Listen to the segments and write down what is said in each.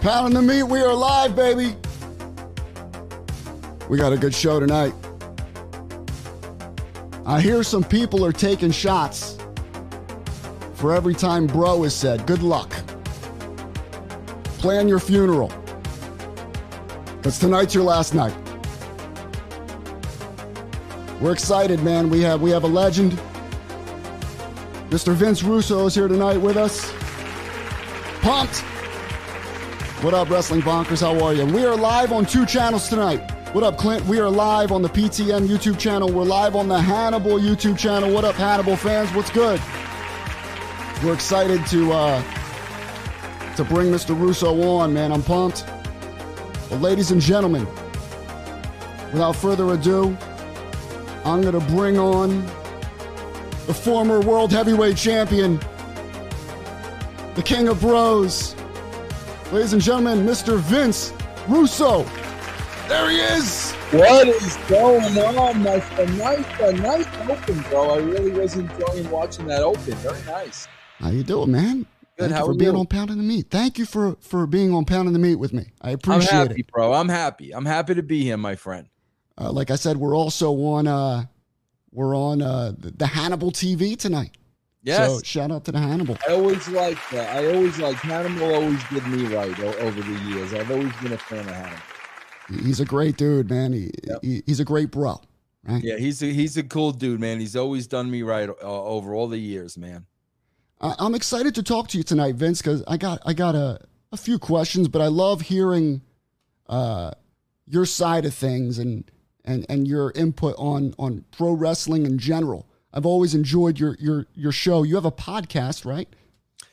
Pounding the meat, we are live, baby. We got a good show tonight. I hear some people are taking shots for every time bro is said. Good luck. Plan your funeral. Because tonight's your last night. We're excited, man. We have we have a legend. Mr. Vince Russo is here tonight with us. Pumped. What up, Wrestling Bonkers? How are you? We are live on two channels tonight. What up, Clint? We are live on the PTM YouTube channel. We're live on the Hannibal YouTube channel. What up, Hannibal fans? What's good? We're excited to uh, to bring Mr. Russo on, man. I'm pumped. Well, ladies and gentlemen, without further ado, I'm going to bring on the former world heavyweight champion, the king of bros. Ladies and gentlemen, Mr. Vince Russo. There he is. What is going on? Nice, a nice, a nice open, bro. I really was enjoying watching that open. Very nice. How you doing, man? Good. Thank How you for being you? on Pounding the Meat. Thank you for for being on Pounding the Meat with me. I appreciate I'm happy, it. bro. I'm happy. I'm happy to be here, my friend. Uh, like I said, we're also on uh we're on uh the the Hannibal TV tonight. Yes. So shout out to the Hannibal. I always like that. I always like Hannibal. Always did me right o- over the years. I've always been a fan of Hannibal. He's a great dude, man. He, Yep. he he's a great bro. Right? Yeah, he's a, he's a cool dude, man. He's always done me right uh, over all the years, man. I, I'm excited to talk to you tonight, Vince, because I got I got a, a few questions, but I love hearing uh, your side of things and and and your input on on pro wrestling in general. I've always enjoyed your your your show. You have a podcast, right?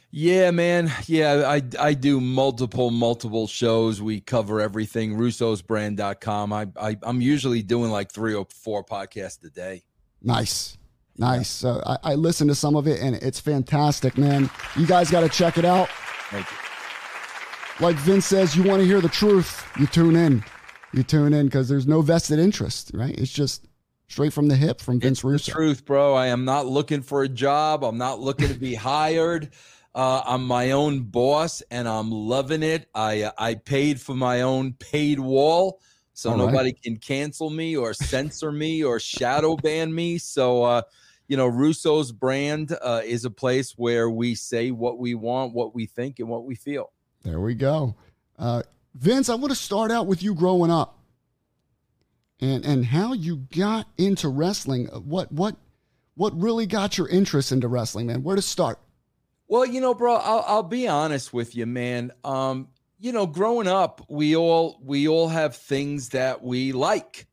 Yeah, man. Yeah, I I do multiple multiple shows. We cover everything. Russo'sBrand.com. I, I I'm usually doing like three or four podcasts a day. Nice. Nice. Uh, I, I listened to some of it and it's fantastic, man. You guys got to check it out. Thank you. Like Vince says, you want to hear the truth, you tune in. You tune in because there's no vested interest, right? It's just straight from the hip from Vince It's Russo. truth, bro. I am not looking for a job. I'm not looking to be hired. Uh, I'm my own boss, and I'm loving it. I I paid for my own paid wall, so All right. nobody can cancel me or censor me or shadow ban me. So, uh, you know, Russo's brand uh, is a place where we say what we want, what we think, and what we feel. There we go. Uh, Vince, I want to start out with you growing up and and how you got into wrestling. What what what really got your interest into wrestling, man? Where to start? Well, you know, bro, I'll, I'll be honest with you, man. Um, you know, growing up, we all we all have things that we like.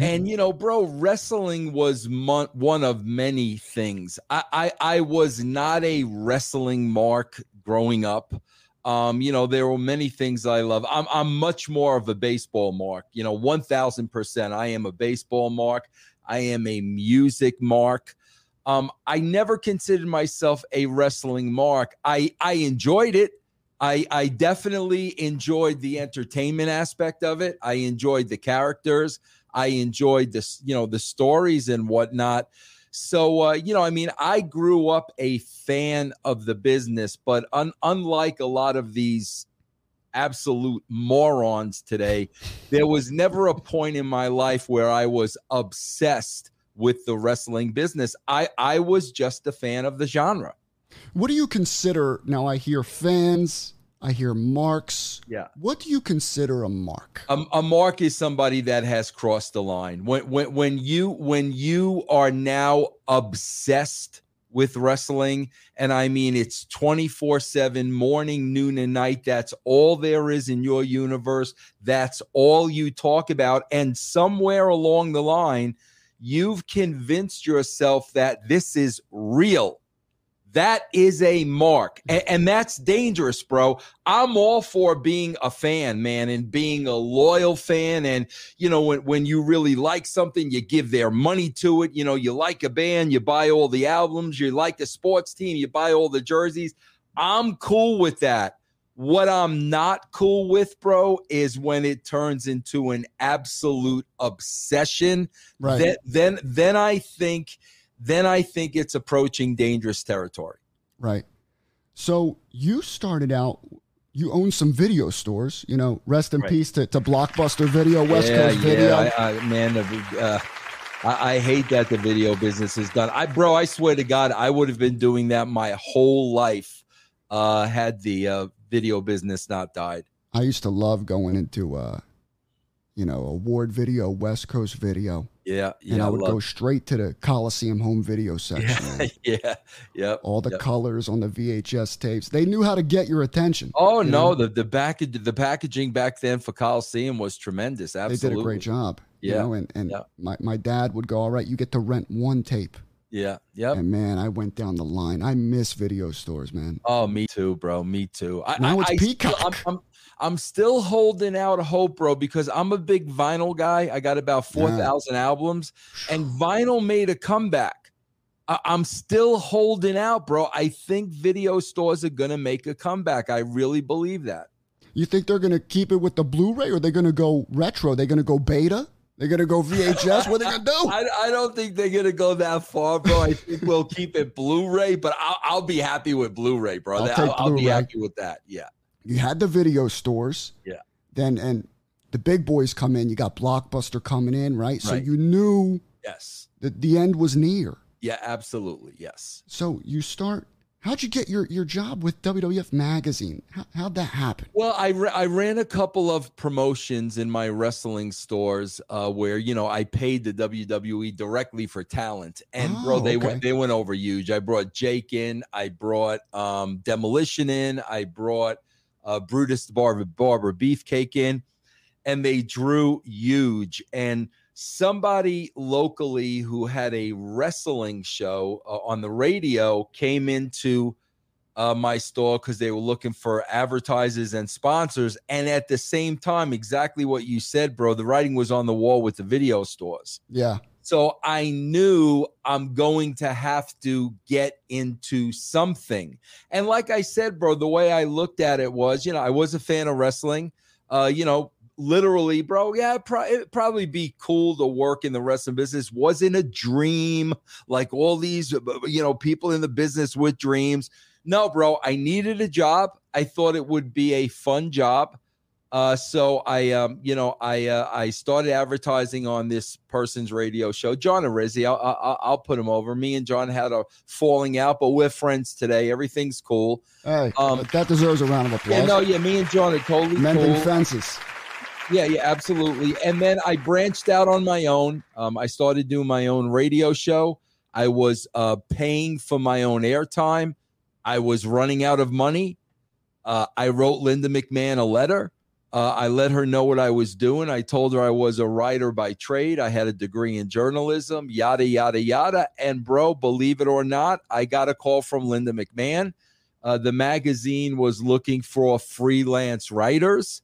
And you know, bro, wrestling was mon- one of many things. I, I I was not a wrestling mark growing up. Um, you know, there were many things I love. I'm I'm much more of a baseball mark. You know, one thousand percent. I am a baseball mark. I am a music mark. Um, I never considered myself a wrestling mark. I I enjoyed it. I I definitely enjoyed the entertainment aspect of it. I enjoyed the characters. I enjoyed this, you know, the stories and whatnot. So, uh, you know, I mean, I grew up a fan of the business, but un- unlike a lot of these absolute morons today, there was never a point in my life where I was obsessed with the wrestling business. I I was just a fan of the genre. What do you consider now? I hear fans, I hear marks. Yeah. What do you consider a mark? A, a mark is somebody that has crossed the line. When when when you when you are now obsessed with wrestling, and I mean it's 24-7, morning, noon, and night. That's all there is in your universe. That's all you talk about. And somewhere along the line, you've convinced yourself that this is real. That is a mark. And, and that's dangerous, bro. I'm all for being a fan, man, and being a loyal fan. And, you know, when, when you really like something, you give their money to it. You know, you like a band, you buy all the albums, you like the sports team, you buy all the jerseys. I'm cool with that. What I'm not cool with, bro, is when it turns into an absolute obsession. Right. Then, then, then I think, then I think it's approaching dangerous territory. Right. So you started out you own some video stores. You know, rest in right. peace to, to Blockbuster Video, West yeah, Coast Video. Yeah, I, I, man, uh, I, I, hate that the video business is done. I, bro, I swear to God, I would have been doing that my whole life uh, had the uh, video business not died. I used to love going into, uh, you know, award video, West Coast Video. Yeah, yeah. And I would go straight to the Coliseum home video section. Yeah, yeah. All the colors on the VHS tapes. They knew how to get your attention. Oh no, know? the the package the packaging back then for Coliseum was tremendous. Absolutely, they did a great job. Yeah, you know, and and yeah. my my dad would go, all right, you get to rent one tape. Yeah. Yep. And man, I went down the line. I miss video stores, man. Oh, me too, bro. Me too. I, now it's I, Peacock. I, I'm, I'm, I'm still holding out hope, bro, because I'm a big vinyl guy. I got about 4,000 yeah. albums, and vinyl made a comeback. I- I'm still holding out, bro. I think video stores are going to make a comeback. I really believe that. You think they're going to keep it with the Blu ray or they're going to go retro? They're going to go beta? They're gonna go VHS. What are they gonna do? I, I don't think they're gonna go that far, bro. I think we'll keep it Blu-ray, but I'll, I'll be happy with Blu-ray, bro. I'll, I'll, I'll be happy with that. Yeah. You had the video stores. Yeah. Then and the big boys come in. You got Blockbuster coming in, right? So right. you knew. Yes. That the end was near. Yeah, absolutely. Yes. So you start How'd you get your, your job with WWF Magazine? How, how'd that happen? Well, I, I ran a couple of promotions in my wrestling stores uh, where you know I paid the WWE directly for talent, and oh, bro, they okay. went they went over huge. I brought Jake in, I brought um, Demolition in, I brought uh, Brutus the Barber Barber Beefcake in, and they drew huge and somebody locally who had a wrestling show uh, on the radio came into uh, my store because they were looking for advertisers and sponsors. And at the same time, exactly what you said, bro, the writing was on the wall with the video stores. Yeah. So I knew I'm going to have to get into something. And like I said, bro, the way I looked at it was, you know, I was a fan of wrestling. Uh, you know, literally, bro, yeah, pro- it'd, probably be cool to work in the wrestling business. Wasn't a dream like all these, you know, people in the business with dreams. No, bro, I needed a job. I thought it would be a fun job. Uh, so I, um, you know, I uh, I started advertising on this person's radio show, John Arezzi. I'll, I'll, I'll put him over. Me and John had a falling out, but we're friends today. Everything's cool. Hey, um, that deserves a round of applause. Yeah, no, yeah, me and John are totally mending cool. fences. Yeah, yeah, absolutely. And then I branched out on my own. Um, I started doing my own radio show. I was uh, paying for my own airtime. I was running out of money. Uh, I wrote Linda McMahon a letter. Uh, I let her know what I was doing. I told her I was a writer by trade. I had a degree in journalism, yada, yada, yada. And, bro, believe it or not, I got a call from Linda McMahon. Uh, the magazine was looking for freelance writers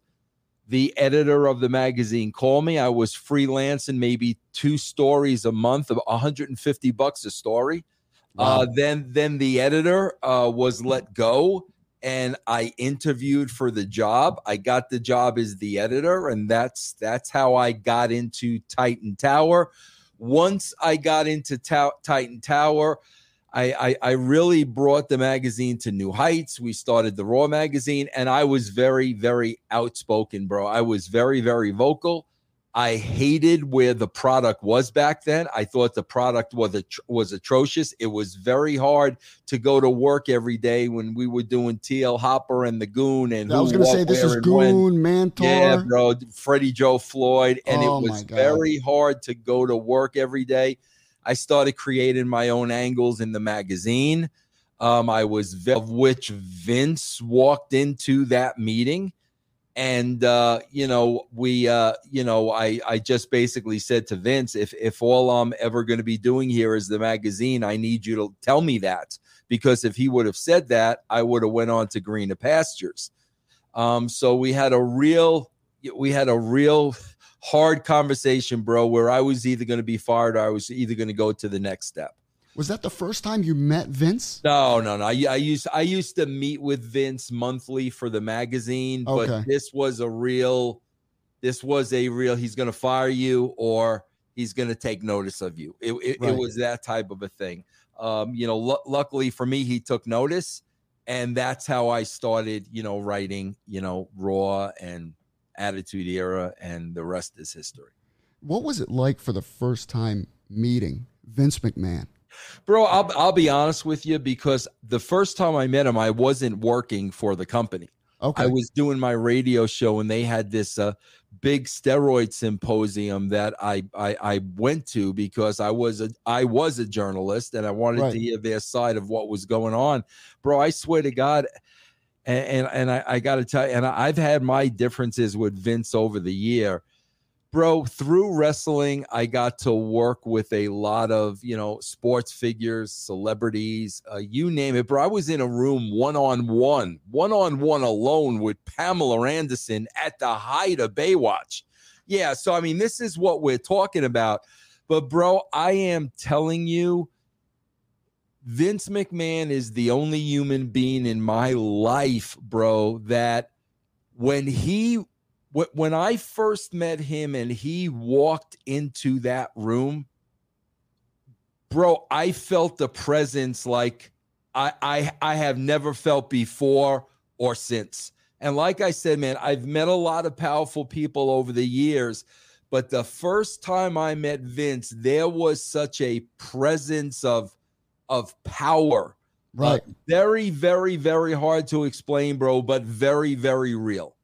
the editor of the magazine called me. I was freelancing maybe two stories a month of 150 bucks a story. Wow. Uh, then then the editor uh, was let go and I interviewed for the job. I got the job as the editor and that's that's how I got into Titan Tower. Once I got into ta- Titan Tower, I, I, I really brought the magazine to new heights. We started the Raw magazine, and I was very very outspoken, bro. I was very very vocal. I hated where the product was back then. I thought the product was was atrocious. It was very hard to go to work every day when we were doing TL Hopper and the Goon and I was going to say this is Goon, Mantaur, yeah, bro, Freddie Joe Floyd, and oh it was very hard to go to work every day. I started creating my own angles in the magazine. Um, I was of which Vince walked into that meeting, and uh, you know we, uh, you know, I I just basically said to Vince, if if all I'm ever going to be doing here is the magazine, I need you to tell me that because if he would have said that, I would have went on to greener pastures. Um, so we had a real, we had a real hard conversation, bro, where I was either going to be fired or I was either going to go to the next step. Was that the first time you met Vince? No, no, no. I, I used I used to meet with Vince monthly for the magazine, okay. but this was a real. This was a real. He's going to fire you, or he's going to take notice of you. It, it, right. it, was that type of a thing. Um, you know, l- luckily for me, he took notice, and that's how I started, you know, writing, you know, Raw and Attitude Era, and the rest is history. What was it like for the first time meeting Vince McMahon? Bro, I'll, I'll be honest with you because the first time I met him, I wasn't working for the company. Okay. I was doing my radio show and they had this uh, big steroid symposium that I, I, I went to because I was a I was a journalist and I wanted Right. to hear their side of what was going on. Bro, I swear to God, and and, and I, I got to tell you, and I, I've had my differences with Vince over the year. Bro, through wrestling, I got to work with a lot of, you know, sports figures, celebrities, uh, you name it. Bro, I was in a room one on one, one on one alone with Pamela Anderson at the height of Baywatch. Yeah. So, I mean, this is what we're talking about. But, bro, I am telling you, Vince McMahon is the only human being in my life, bro, that when he wh- when I first met him and he walked into that room, bro, I felt the presence like I I I have never felt before or since. And like I said, man, I've met a lot of powerful people over the years, but the first time I met Vince, there was such a presence of of power. Right. Uh, very, very, very hard to explain, bro, but very, very real.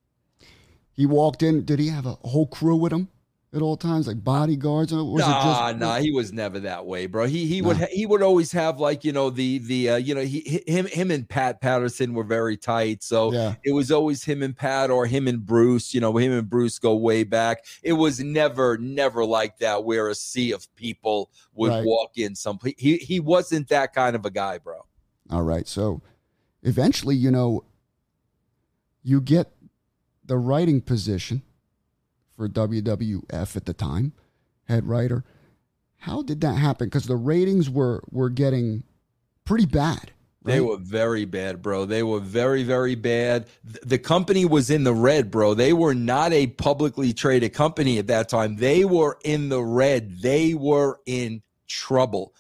he walked in. Did he have a whole crew with him at all times, like bodyguards? Or was nah, it just nah, he was never that way, bro. He he Nah. would he would always have like you know the the uh, you know he him him and Pat Patterson were very tight, so Yeah. it was always him and Pat or him and Bruce. You know, him and Bruce go way back. It was never never like that where a sea of people would Right. walk in. Some he he wasn't that kind of a guy, bro. All right. So eventually, you know, you get the writing position for WWF at the time, head writer. How did that happen? Because the ratings were were getting pretty bad. They were very bad, bro. They were very, very bad. The company was in the red, bro. They were not a publicly traded company at that time. They were in the red. They were in trouble.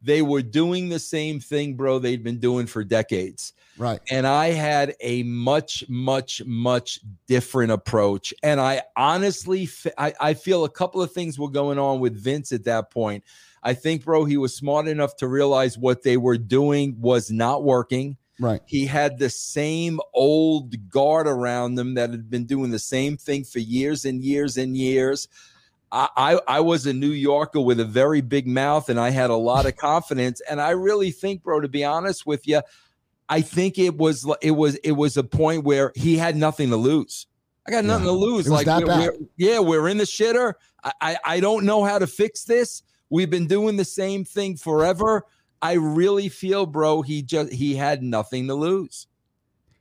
They were doing the same thing, bro, they'd been doing for decades. Right. And I had a much, much, much different approach. And I honestly, f- I, I feel a couple of things were going on with Vince at that point. I think, bro, he was smart enough to realize what they were doing was not working. Right. He had the same old guard around them that had been doing the same thing for years and years and years. I, I, I was a New Yorker with a very big mouth and I had a lot of confidence. And I really think, bro, to be honest with you, I think it was it was it was a point where he had nothing to lose. I got nothing Yeah. to lose. Like we're- we're- yeah, we're in the shitter. I, I I don't know how to fix this. We've been doing the same thing forever. I really feel, bro, he just he had nothing to lose.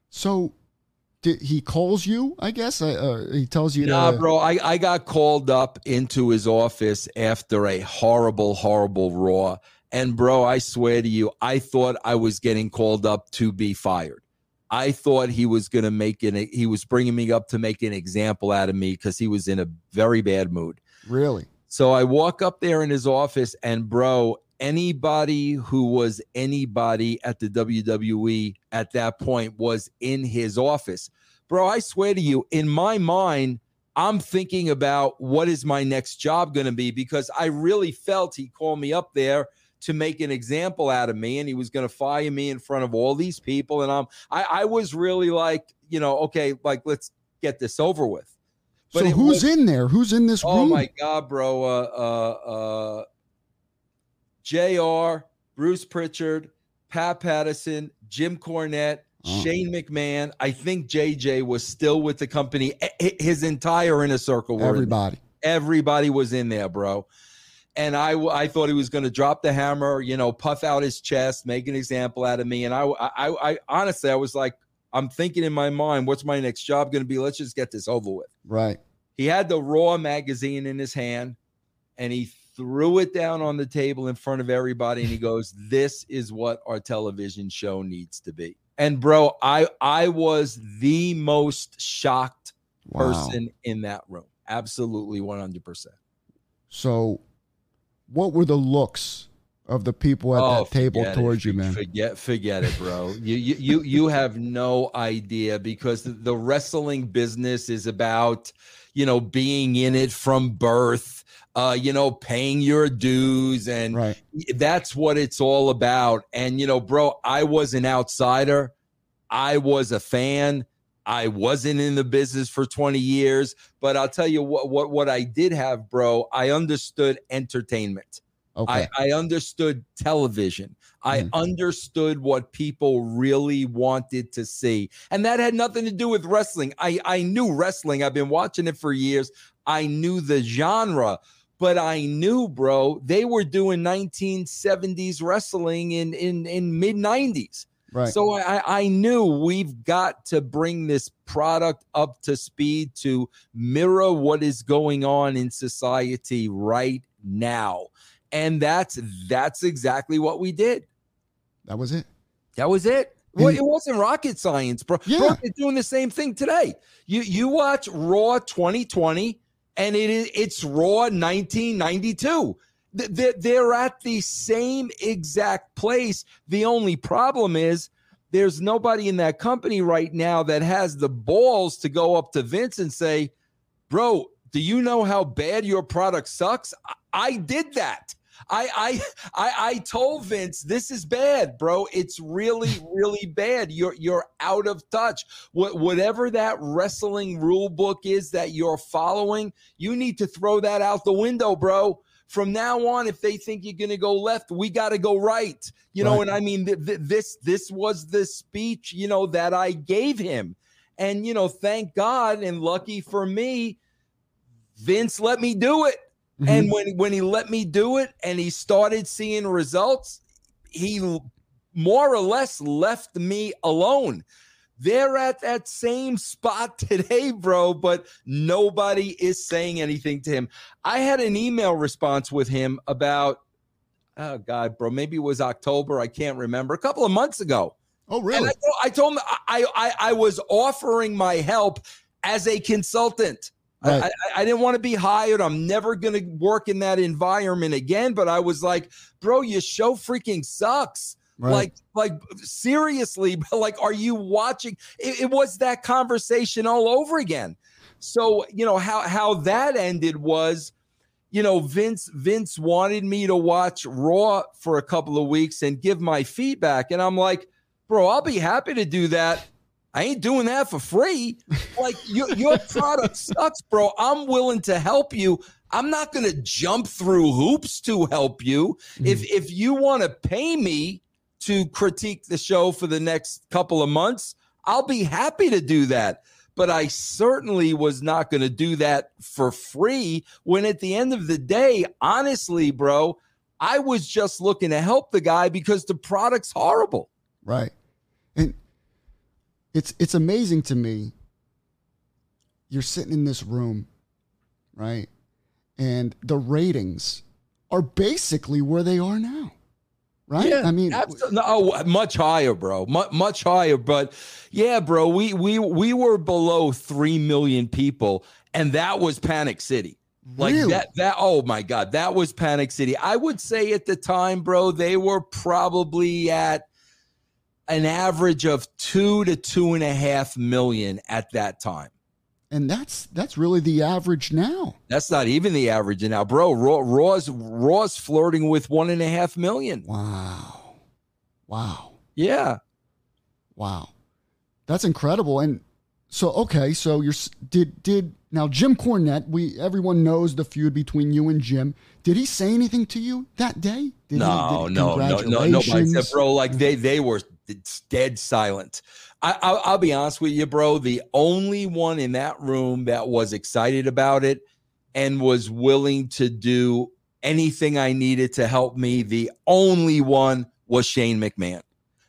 So did, he calls you, I guess. Uh, he tells you Nah, to. bro, I, I got called up into his office after a horrible, horrible raw. And bro, I swear to you, I thought I was getting called up to be fired. I thought he was going to make an he was bringing me up to make an example out of me because he was in a very bad mood. Really? So I walk up there in his office, and bro, anybody who was anybody at the WWE at that point was in his office. Bro, I swear to you, in my mind, I'm thinking about what is my next job going to be because I really felt he called me up there to make an example out of me and he was going to fire me in front of all these people. And I'm, I, I was really like, you know, okay, like let's get this over with. But so who's was- in there? Who's in this Oh room? my god, bro! Uh, uh, uh, Jr. Bruce Pritchard, Pat Patterson, Jim Cornette, Oh. Shane McMahon. I think JJ was still with the company. His entire inner circle were in there. Everybody. Everybody was in there, bro. And I, I thought he was going to drop the hammer, you know, puff out his chest, make an example out of me. And I, I, I honestly, I was like, I'm thinking in my mind, what's my next job going to be? Let's just get this over with Right. he had the raw magazine in his hand and he threw it down on the table in front of everybody and he goes this is what our television show needs to be and bro i i was the most shocked Wow. person in that room absolutely 100% So, what were the looks of the people at Oh, that table it. towards you, man. Forget, forget it, bro. you, you, you, you have no idea because the, the wrestling business is about, you know, being in it from birth, uh, you know, paying your dues, and Right. that's what it's all about. And you know, bro, I was an outsider. I was a fan. I wasn't in the business for 20 years, but I'll tell you what what what I did have, bro. I understood entertainment. Okay. I, I understood television. I Mhm. understood what people really wanted to see. And that had nothing to do with wrestling. I, I knew wrestling. I've been watching it for years. I knew the genre, but I knew, bro, they were doing 1970s wrestling in in, in mid 90s. Right. So I, I knew we've got to bring this product up to speed to mirror what is going on in society right now. And that's that's exactly what we did. that was it. That was it. Well, it wasn't rocket science, bro. Yeah. Bro, they're doing the same thing today. You you watch Raw 2020, and it is it's Raw 1992. Th- They're, at the same exact place. The only problem is there's nobody in that company right now that has the balls to go up to Vince and say, "Bro, do you know how bad your product sucks? I, did that." I, I I I told Vince this is bad, bro. It's really really bad. You're you're out of touch. What whatever that wrestling rule book is that you're following, you need to throw that out the window, bro. From now on, if they think you're going to go left, we got to go right. You know, Right. and I mean th- th- this this was the speech, you know, that I gave him. And you know, thank God and lucky for me, Vince let me do it. Mhm. And when when he let me do it and he started seeing results, he more or less left me alone. They're at that same spot today, bro, but nobody is saying anything to him. I had an email response with him about oh god, bro, maybe it was October, I can't remember, a couple of months ago. oh, And really? I, told- I told him I, I I was offering my help as a consultant. Right. I, I didn't want to be hired. I'm never going to work in that environment again. But I was like, bro, your show freaking sucks. Right. Like, like seriously, like, are you watching? It, it was that conversation all over again. So you know how how that ended was, you know, Vince Vince wanted me to watch Raw for a couple of weeks and give my feedback, and I'm like, bro, I'll be happy to do that. I ain't doing that for free. Like your your product sucks, bro. I'm willing to help you. I'm not going to jump through hoops to help you. If mm. if you want to pay me to critique the show for the next couple of months, I'll be happy to do that. But I certainly was not going to do that for free when at the end of the day, honestly, bro, I was just looking to help the guy because the product's horrible. Right. And it's it's amazing to me. You're sitting in this room, right? And the ratings are basically where they are now. Right? I mean, Absol- no, oh, much higher, bro. Much, much higher. But yeah, bro, we we we were below three million people, and that was Panic City. Like really? that. That. Oh my God, that was Panic City. I would say at the time, bro, they were probably at an average of two to two and a half million at that time. And that's that's really the average now. That's not even the average now, bro. Raw, Raw's Raw's flirting with one and a half million. Wow. Wow. Yeah. Wow. That's incredible. And so okay, so you're did did now Jim Cornette, we everyone knows the feud between you and Jim. Did he say anything to you that day? Did he- no, did- no, no, no, no, bro. Like they, they were dead silent. I, I'll, I'll be honest with you, bro. The only one in that room that was excited about it and was willing to do anything I needed to help me, the only one was Shane McMahon.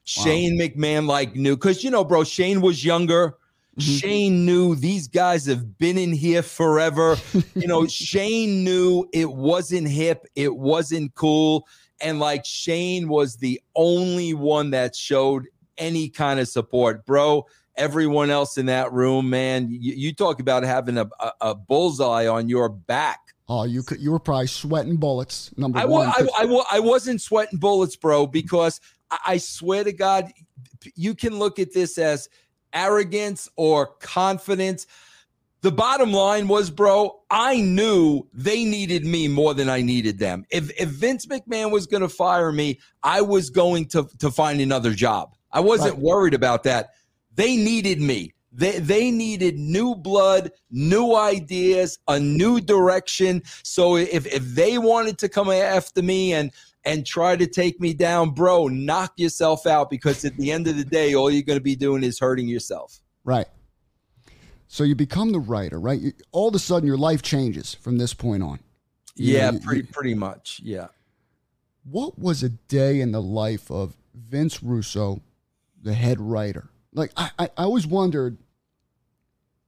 Shane McMahon, like knew because you know, bro. Shane was younger. Mhm. Shane knew these guys have been in here forever. you know, Shane knew it wasn't hip, it wasn't cool. And like Shane was the only one that showed any kind of support, bro. Everyone else in that room, man, you, you talk about having a, a, a bullseye on your back. Oh, you could. You were probably sweating bullets. Number I, one. I, I, I wasn't sweating bullets, bro, because I, I swear to God, you can look at this as arrogance or confidence. The bottom line was, bro, I knew they needed me more than I needed them. If if Vince McMahon was going to fire me, I was going to to find another job. I wasn't right. worried about that. They needed me. They they needed new blood, new ideas, a new direction. So if if they wanted to come after me and and try to take me down, bro, knock yourself out because at the end of the day, all you're going to be doing is hurting yourself. Right. So you become the writer, right? You, all of a sudden, your life changes from this point on. You yeah, know, you, pretty pretty much. Yeah. What was a day in the life of Vince Russo, the head writer? Like I, I, I always wondered,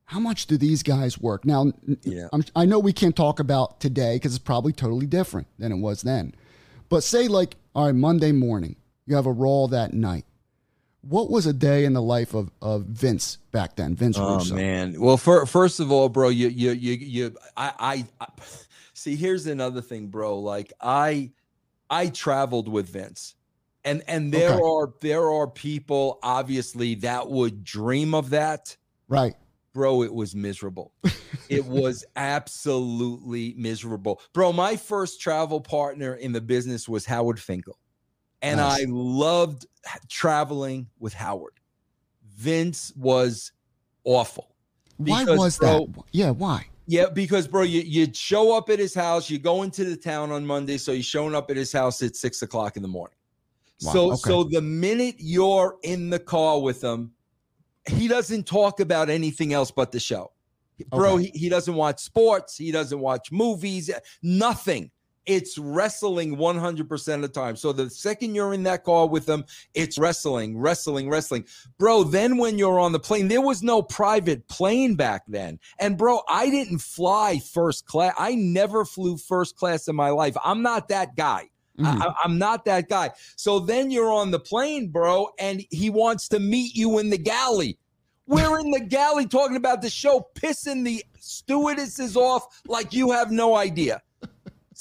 how much do these guys work? Now, yeah. I know we can't talk about today because it's probably totally different than it was then. But say like, all right, Monday morning, you have a Raw that night what was a day in the life of, of Vince back then? Vince oh, Russo. man. Well, for, first of all, bro, you you you you I, I I see. Here's another thing, bro. Like I I traveled with Vince, and and there okay. are there are people obviously that would dream of that. Right. Bro, it was miserable. it was absolutely miserable. Bro, my first travel partner in the business was Howard Finkel and nice. I loved traveling with Howard. Vince was awful. Because, why was bro, that? Yeah, why? Yeah, because bro, you you'd show up at his house. You go into the town on Monday, so you're showing up at his house at six o'clock in the morning. Wow, so okay. so the minute you're in the car with him, he doesn't talk about anything else but the show. Bro, okay. he, he doesn't watch sports. He doesn't watch movies. Nothing it's wrestling 100% of the time. So the second you're in that car with them, it's wrestling, wrestling, wrestling. Bro, then when you're on the plane, there was no private plane back then. And bro, I didn't fly first class. I never flew first class in my life. I'm not that guy. Mm-hmm. I, am not that guy. So then you're on the plane, bro, and he wants to meet you in the galley. We're in the galley talking about the show, pissing the stewardesses off like you have no idea.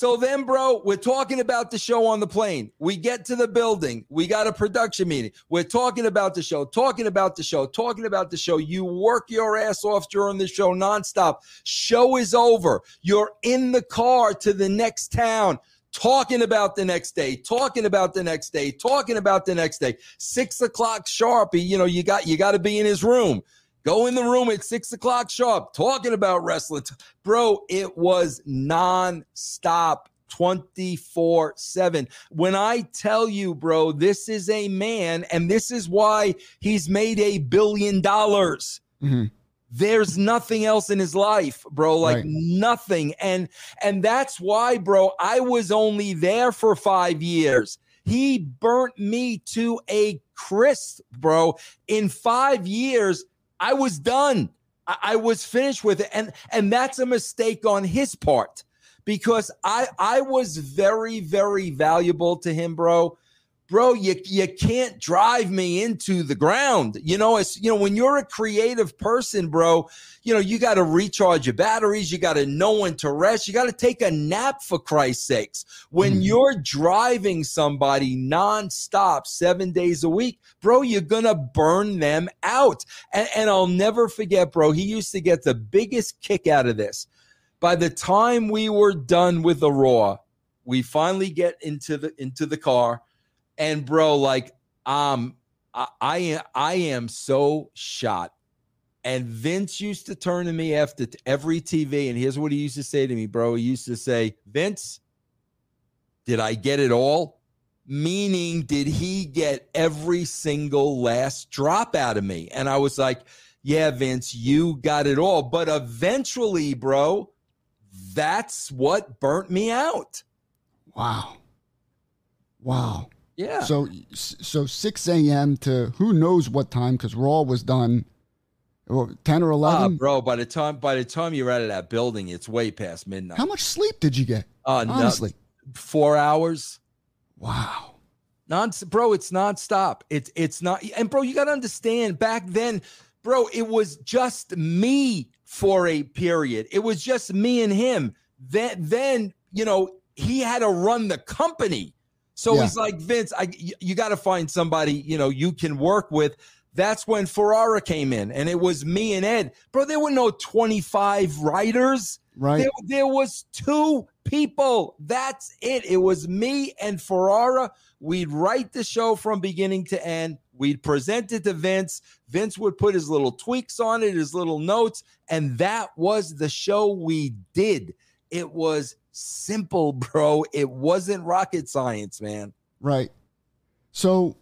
So then, bro, we're talking about the show on the plane. We get to the building. We got a production meeting. We're talking about the show, talking about the show, talking about the show. You work your ass off during the show nonstop. Show is over. You're in the car to the next town talking about the next day, talking about the next day, talking about the next day. Six o'clock sharp. You know, you got you got to be in his room. Go in the room at six o'clock sharp talking about wrestling. Bro, it was non-stop 24 7. When I tell you, bro, this is a man, and this is why he's made a billion dollars. Mm-hmm. There's nothing else in his life, bro, like right. nothing. And and that's why, bro, I was only there for 5 years. He burnt me to a crisp, bro. In 5 years, I was done. I, I was finished with it. And and that's a mistake on his part because I I was very, very valuable to him, bro bro, you you can't drive me into the ground. You know, it's you know when you're a creative person, bro. You know, you got to recharge your batteries. You got to know when to rest. You got to take a nap for Christ's sakes. When mm you're driving somebody nonstop seven days a week, bro, you're gonna burn them out. And, and I'll never forget, bro. He used to get the biggest kick out of this. By the time we were done with the Raw, we finally get into the into the car and bro, like, um, I, I, I am so shot. And Vince used to turn to me after every TV, and here's what he used to say to me, bro. He used to say, Vince, did I get it all? Meaning, did he get every single last drop out of me? And I was like, yeah, Vince, you got it all. But eventually, bro, that's what burnt me out. Wow. Wow. Yeah. So so 6 a.m. to who knows what time because Raw was done. 10 or 11 uh, bro by the time by the time you're out of that building it's way past midnight how much sleep did you get uh honestly no, four hours wow non bro it's nonstop it's it's not and bro you got to understand back then bro it was just me for a period it was just me and him Then, then you know, he had to run the company. So Yeah. he's like, Vince, I you, you got to find somebody you know you can work with. That's when Ferrara came in, and it was me and Ed, bro. There were no twenty five writers. Right. There, there was two people. That's it. It was me and Ferrara. We'd write the show from beginning to end. We'd present it to Vince. Vince would put his little tweaks on it, his little notes, and that was the show we did. It was simple, bro. It wasn't rocket science, man. Right. So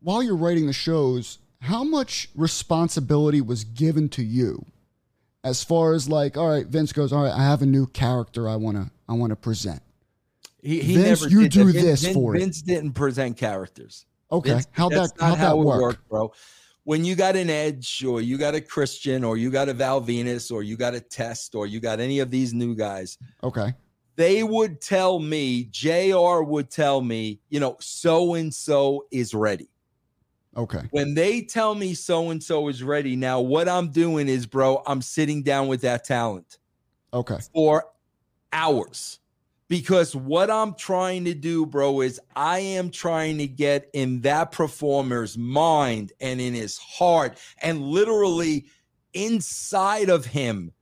while you're writing the shows, how much responsibility was given to you as far as like, all right, Vince goes, all right, I have a new character I wanna I wanna present. He, he Vince, never you did do that. This Vince, for it. Vince didn't present characters. Okay. Vince- how'd that's that how that it work? worked, bro. When you got an Edge, or you got a Christian, or you got a Val Venis, or you got a Test, or you got any of these new guys, Okay. They would tell me, JR would tell me, you know, so and so is ready. Okay. When they tell me so and so is ready, now what I'm doing is, bro, I'm sitting down with that talent Okay. for hours because what I'm trying to do, bro, is I am trying to get in that performer's mind and in his heart and literally inside of him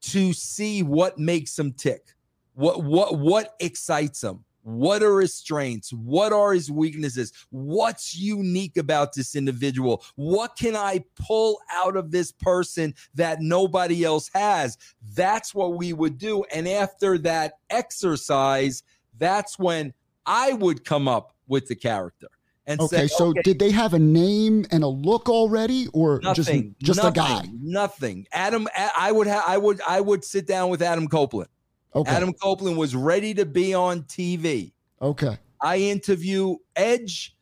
to see what makes him tick. What what what excites him? What are his strengths? What are his weaknesses? What's unique about this individual? What can I pull out of this person that nobody else has? That's what we would do. And after that exercise, that's when I would come up with the character and Okay. say, So okay, did they have a name and a look already or nothing, just just nothing, a guy? nothing. Adam, I would have, I would, I would sit down with Adam Copeland. Okay. Adam Copeland was ready to be on TV. Okay. I interview Edge.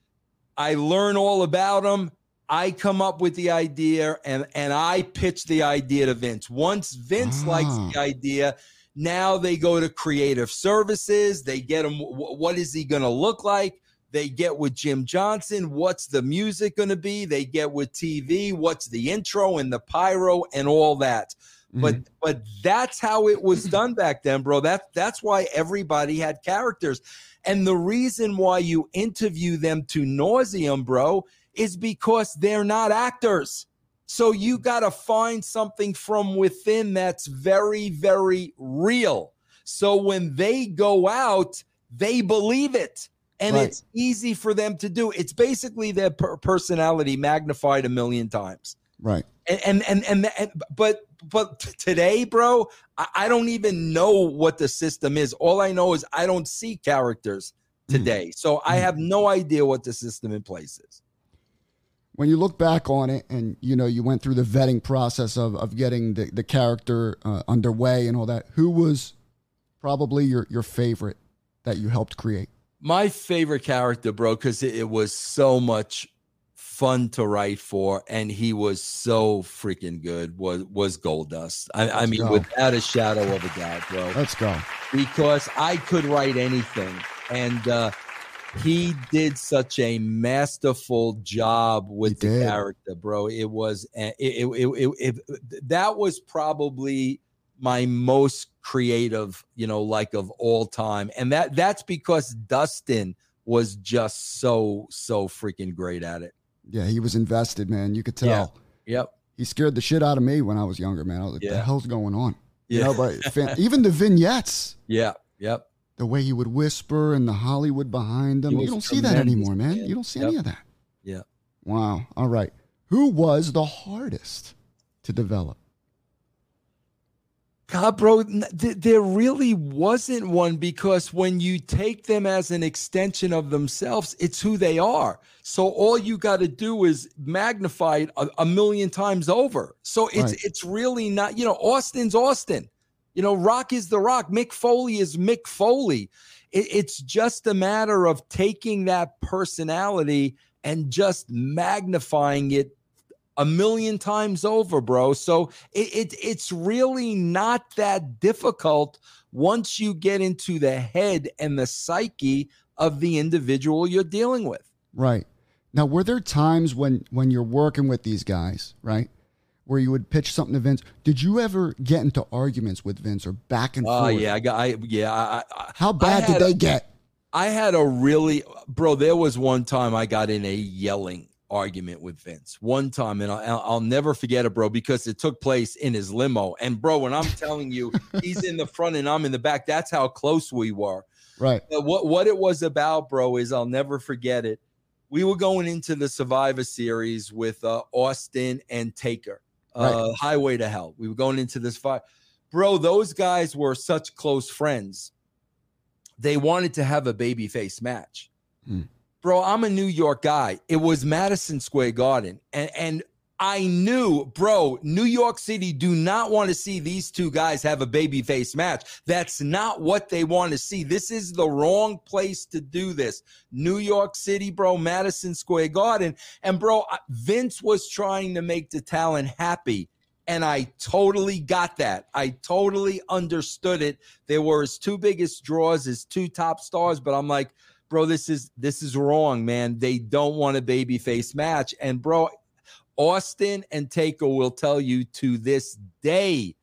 I learn all about him. I come up with the idea and and I pitch the idea to Vince. Once Vince Ah. likes the idea, now they go to creative services. They get him. What is he going to look like? They get with Jim Johnson. What's the music going to be? They get with TV. What's the intro and the pyro and all that. But Mhm. but that's how it was done back then, bro. That that's why everybody had characters. And the reason why you interview them to nauseum, bro, is because they're not actors. So you got to find something from within that's very, very real. So when they go out, they believe it. And Right. it's easy for them to do. It's basically their per- personality magnified a million times right. and and and, and, and but but today bro I, I don't even know what the system is all i know is i don't see characters Mhm. today so i Mhm. have no idea what the system in place is when you look back on it and you know you went through the vetting process of, of getting the, the character uh, underway and all that who was probably your, your favorite that you helped create my favorite character bro because it, it was so much fun to write for and he was so freaking good was was Goldust i, I mean go. without a shadow of a doubt bro let's go because I could write anything. And uh, he did such a masterful job with He the did. character, bro. It was, it, it, it, it, it- that was probably my most creative, you know, like of all time. And that that's because Dustin was just so, so freaking great at it. Yeah he was invested man you could tell Yeah. Yep. he scared the shit out of me when i was younger man i was like the hell's going on you know but fan, even the vignettes Yeah. Yep. the way he would whisper and the hollywood behind him He you don't see that anymore man man. you don't see Yep. any of that Yeah. wow all right who was the hardest to develop God, bro, th- there really wasn't one because when you take them as an extension of themselves, it's who they are. So all you got to do is magnify it a, a million times over. So it's Right. it's really not, you know, Austin's Austin. You know, Rock is the Rock. Mick Foley is Mick Foley. It, it's just a matter of taking that personality and just magnifying it a million times over, bro. So it, it it's really not that difficult once you get into the head and the psyche of the individual you're dealing with. Right. Now, were there times when when you're working with these guys, right, where you would pitch something to Vince. Did you ever get into arguments with Vince or back and Oh forth? yeah, I got. I yeah. I, I, How bad did they a- get? I had a really, bro. There was one time I got in a yelling argument with Vince. One time, and I'll, I'll never forget it, bro, because it took place in his limo. And bro, when I'm telling you, he's in the front and I'm in the back. That's how close we were. Right. But what what it was about, bro, is I'll never forget it. We were going into the Survivor Series with uh, Austin and Taker, uh, Highway to Hell. We were going into this fight, bro. Those guys were such close friends. They wanted to have a babyface match, Hmm. Bro. I'm a New York guy. It was Madison Square Garden, and and I knew, bro, New York City do not want to see these two guys have a babyface match. That's not what they want to see. This is the wrong place to do this. New York City, bro, Madison Square Garden. And, bro, Vince was trying to make the talent happy. And I totally got that. I totally understood it. They were his two biggest draws, his two top stars. But I'm like, bro, this is this is wrong, man. They don't want a babyface match. And bro, Austin and Taker will tell you to this day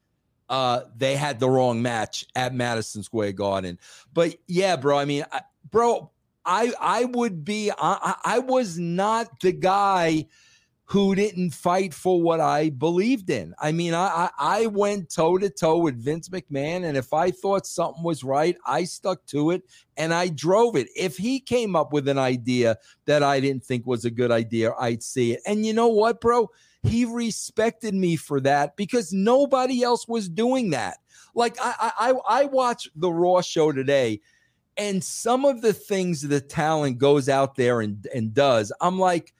uh they had the wrong match at Madison Square Garden. But yeah, bro, I mean, I, bro, I I would be I I was not the guy who didn't fight for what I believed in. I mean, I I, went toe to toe with Vince McMahon, and if I thought something was right, I stuck to it and I drove it. If he came up with an idea that I didn't think was a good idea, I'd see it. And you know what, bro? He respected me for that because nobody else was doing that. Like I I I I watched the Raw show today, and some of the things the talent goes out there and and does, I'm like,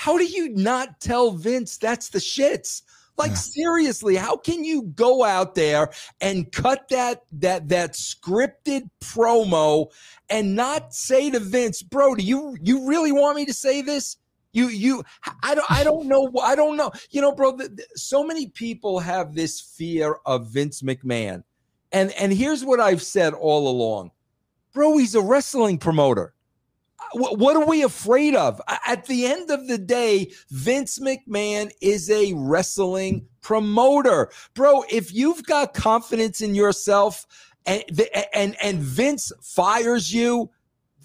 how do you not tell Vince that's the shits? Like Yeah. seriously, how can you go out there and cut that that that scripted promo and not say to Vince, "Bro, do you you really want me to say this?" You you I don't I don't know I don't know. You know, bro, th- th- so many people have this fear of Vince McMahon. And and here's what I've said all along. Bro, he's a wrestling promoter. What, are we afraid of? At the end of the day, Vince McMahon is a wrestling promoter. Bro, if you've got confidence in yourself and and and Vince fires you,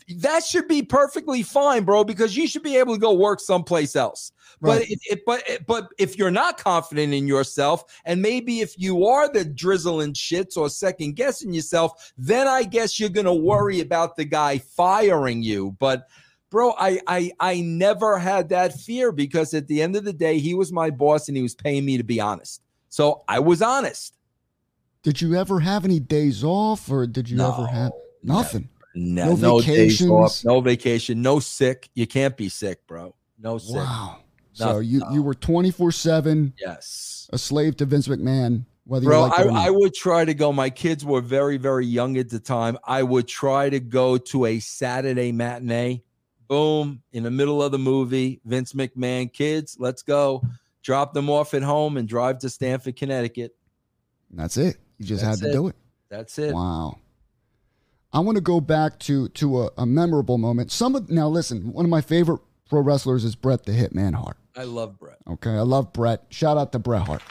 that should be perfectly fine, bro, because you should be able to go work someplace else. But it, it, but it, but if you're not confident in yourself, and maybe if you are the drizzling shits or second guessing yourself, then I guess you're gonna worry about the guy firing you. But bro, I I I never had that fear because at the end of the day, he was my boss and he was paying me to be honest. So I was honest. Did you ever have any days off, or did you ever have nothing? No, No no, off, no vacation, no sick. You can't be sick, bro. No sick. Wow. So you you were twenty four seven Yes. a slave to Vince McMahon, whether you Bro, like I, it or not. I would try to go. My kids were very, very young at the time. I would try to go to a Saturday matinee. Boom, in the middle of the movie, Vince McMahon, kids, let's go. Drop them off at home and drive to Stamford, Connecticut. That's it. You just That's had to it. do it. That's it. Wow. I want to go back to to a, a memorable moment. Some of now listen, one of my favorite pro wrestlers is Bret the Hitman Hart. I love Bret. Okay, I love Bret. Shout out to Bret Hart.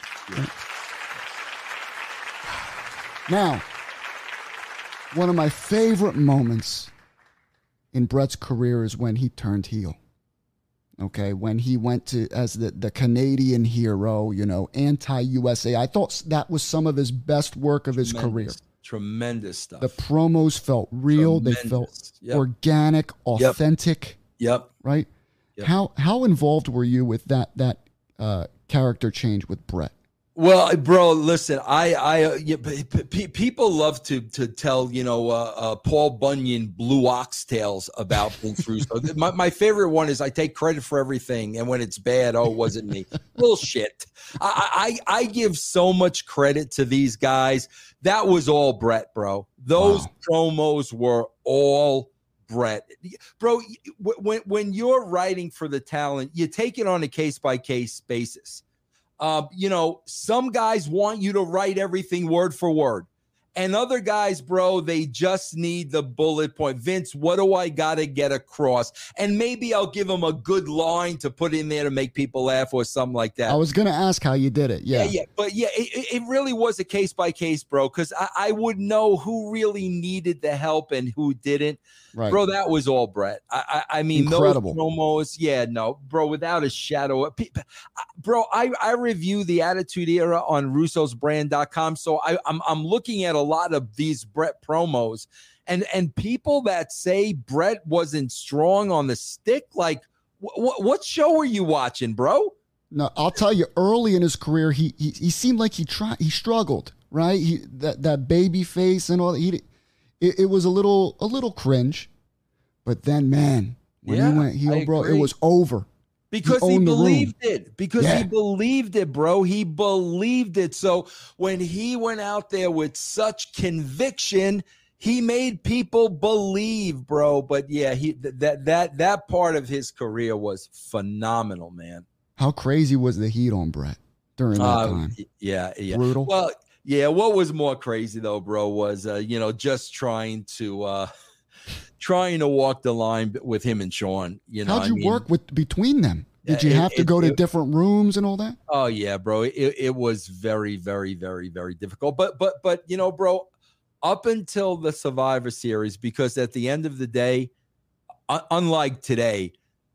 Now, one of my favorite moments in Bret's career is when he turned heel. Okay, when he went to as the, the Canadian hero, you know, anti USA. I thought that was some of his best work of his career. Tremendous- Tremendous stuff. The promos felt real, they felt Yep. organic, authentic, yep. right? Yep. How how involved were you with that that uh, character change with Bret? Well, bro, listen, I, I, uh, yeah, p- people love to to tell, you know, uh, uh, Paul Bunyan blue ox tales about Vince Russo. my, my favorite one is I take credit for everything, and when it's bad, oh, it wasn't me. Bullshit. I, I, I give so much credit to these guys. That was all Bret, bro. Those Wow. promos were all Bret, bro. When when you're writing for the talent, you take it on a case by case basis. Uh, you know, some guys want you to write everything word for word. And other guys, bro, they just need the bullet point. Vince, what do I got to get across? And maybe I'll give them a good line to put in there to make people laugh or something like that. I was going to ask how you did it. Yeah. Yeah. yeah. But yeah, it, it really was a case by case, bro, because I, I would know who really needed the help and who didn't. Right. Bro, that was all Bret. I, I, I mean, Incredible. those promos, yeah, no, bro, without a shadow of, bro, I, I review the Attitude Era on Russo'sBrand.com, so I, I'm, I'm looking at a lot of these Bret promos, and and people that say Bret wasn't strong on the stick, like, what what show are you watching, bro? No, I'll tell you. Early in his career, he he, he seemed like he tried, he struggled, right? He that that baby face and all. He it, it was a little a little cringe, but then man, when yeah, he went heel, bro, it was over. Because he, he believed it. Because yeah. he believed it bro. He believed it. So when he went out there with such conviction he made people believe bro. But yeah he that that that part of his career was phenomenal man. How crazy was the heat on Bret during that uh, time? yeah yeah. Brutal? Well yeah, what was more crazy though, bro, was uh, you know just trying to uh trying to walk the line with him and Shawn. You know, how'd you I mean, work with between them? Did you have it, to go it, to different rooms and all that? Oh yeah, bro. It, it was very, very, very, very difficult. But but but you know, bro, up until the Survivor Series, because at the end of the day, uh, unlike today,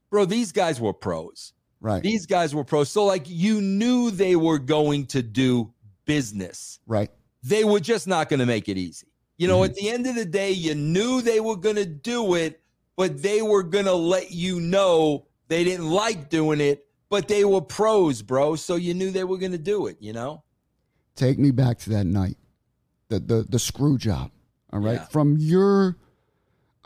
bro, these guys were pros. Right. These guys were pros. So like you knew they were going to do business. Right. They were just not going to make it easy. You know, mm-hmm. at the end of the day, you knew they were going to do it, but they were going to let you know they didn't like doing it, but they were pros, bro. So you knew they were going to do it, you know? Take me back to that night, the, the, the screw job. All right. Yeah. From your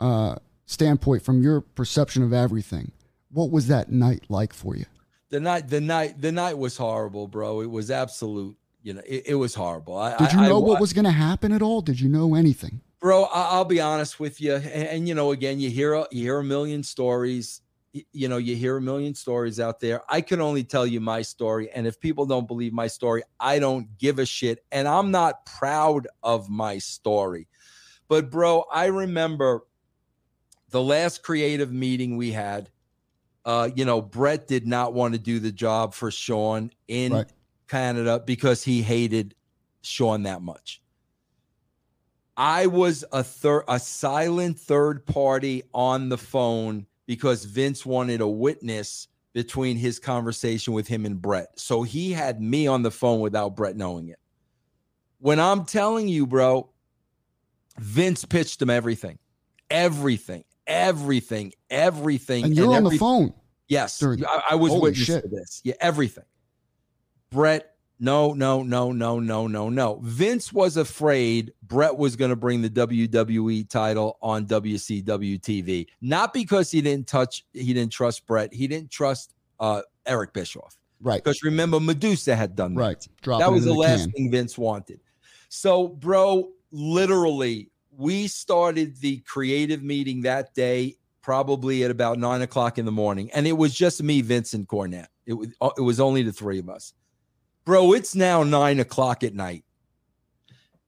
uh, standpoint, from your perception of everything, what was that night like for you? The night, the night, the night was horrible, bro. It was absolute you know, it, it was horrible. I, Did you know I, what was going to happen at all? Did you know anything? Bro, I, will be honest with you. And, and, you know, again, you hear a, you hear a million stories. You know, you hear a million stories out there. I can only tell you my story. And if people don't believe my story, I don't give a shit. And I'm not proud of my story. But, bro, I remember the last creative meeting we had. Uh, you know, Bret did not want to do the job for Shawn in right. Canada because he hated Shawn that much. I was a third a silent third party on the phone because Vince wanted a witness between his conversation with him and Bret. So he had me on the phone without Bret knowing it. When I'm telling you, bro, Vince pitched him everything. Everything. Everything. Everything. And you're and on the phone. Yes. I, I was witness shit. to this. Yeah, everything. Bret, no, no, no, no, no, no, no. Vince was afraid Bret was going to bring the WWE title on WCW TV, not because he didn't touch, he didn't trust Bret, he didn't trust uh, Eric Bischoff. Right. Because remember, Madusa had done right. that. Dropping that was the, the last thing Vince wanted. So, bro, literally, we started the creative meeting that day, probably at about nine o'clock in the morning, and it was just me, Vince, and Cornette. It was it was only the three of us. Bro, it's now nine o'clock at night.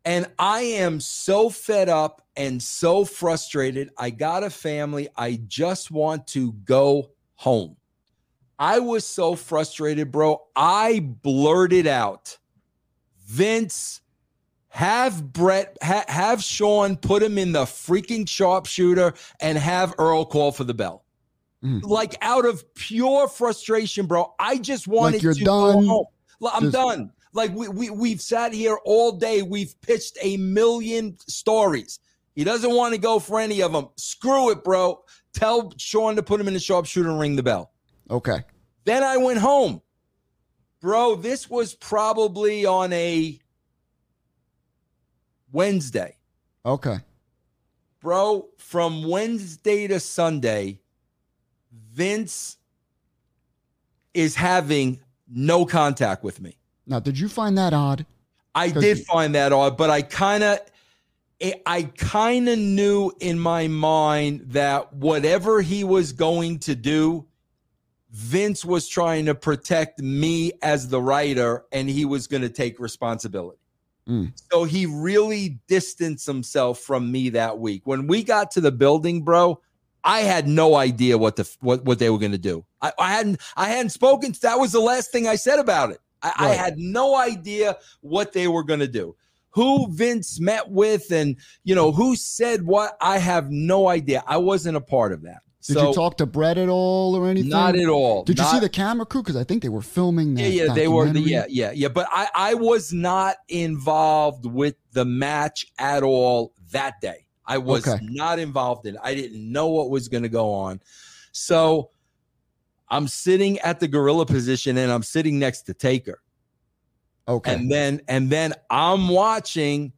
And I am so fed up and so frustrated. I got a family. I just want to go home. I was so frustrated, bro. I blurted out, Vince, have Bret, ha- have Shawn put him in the freaking sharpshooter and have Earl call for the bell. Mm. Like out of pure frustration, bro. I just wanted like to done. go home. I'm Just, done. Like we, we we've sat here all day. We've pitched a million stories. He doesn't want to go for any of them. Screw it, bro. Tell Shawn to put him in the sharpshooter and ring the bell. Okay. Then I went home. Bro, this was probably on a Wednesday. Okay. Bro, from Wednesday to Sunday, Vince is having no contact with me. Now, did you find that odd? I did find that odd, but I kind of I kind of knew in my mind that whatever he was going to do, Vince was trying to protect me as the writer and he was going to take responsibility. Mm. So he really distanced himself from me that week. When we got to the building, bro, I had no idea what the what, what they were going to do. I, I, hadn't I hadn't spoken. That was the last thing I said about it. I, right. I had no idea what they were going to do. Who Vince met with, and you know who said what. I have no idea. I wasn't a part of that. Did so, you talk to Bret at all or anything? Not at all. Did not, you see the camera crew? Because I think they were filming that. Yeah, yeah, they were. Yeah, yeah, yeah. But I, I was not involved with the match at all that day. I was okay. not involved in. It. I didn't know what was going to go on. So I'm sitting at the gorilla position, and I'm sitting next to Taker. Okay. And then and then I'm watching